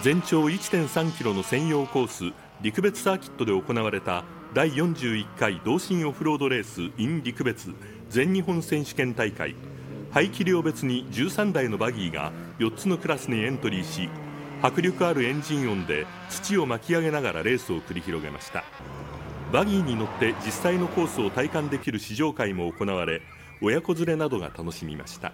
全長1.3キロの専用コース陸別サーキットで行われた第41回同心オフロードレース in 陸別全日本選手権大会。排気量別に13台のバギーが4つのクラスにエントリーし迫力あるエンジン音で土を巻き上げながらレースを繰り広げました。バギーに乗って実際のコースを体感できる試乗会も行われ親子連れなどが楽しみました。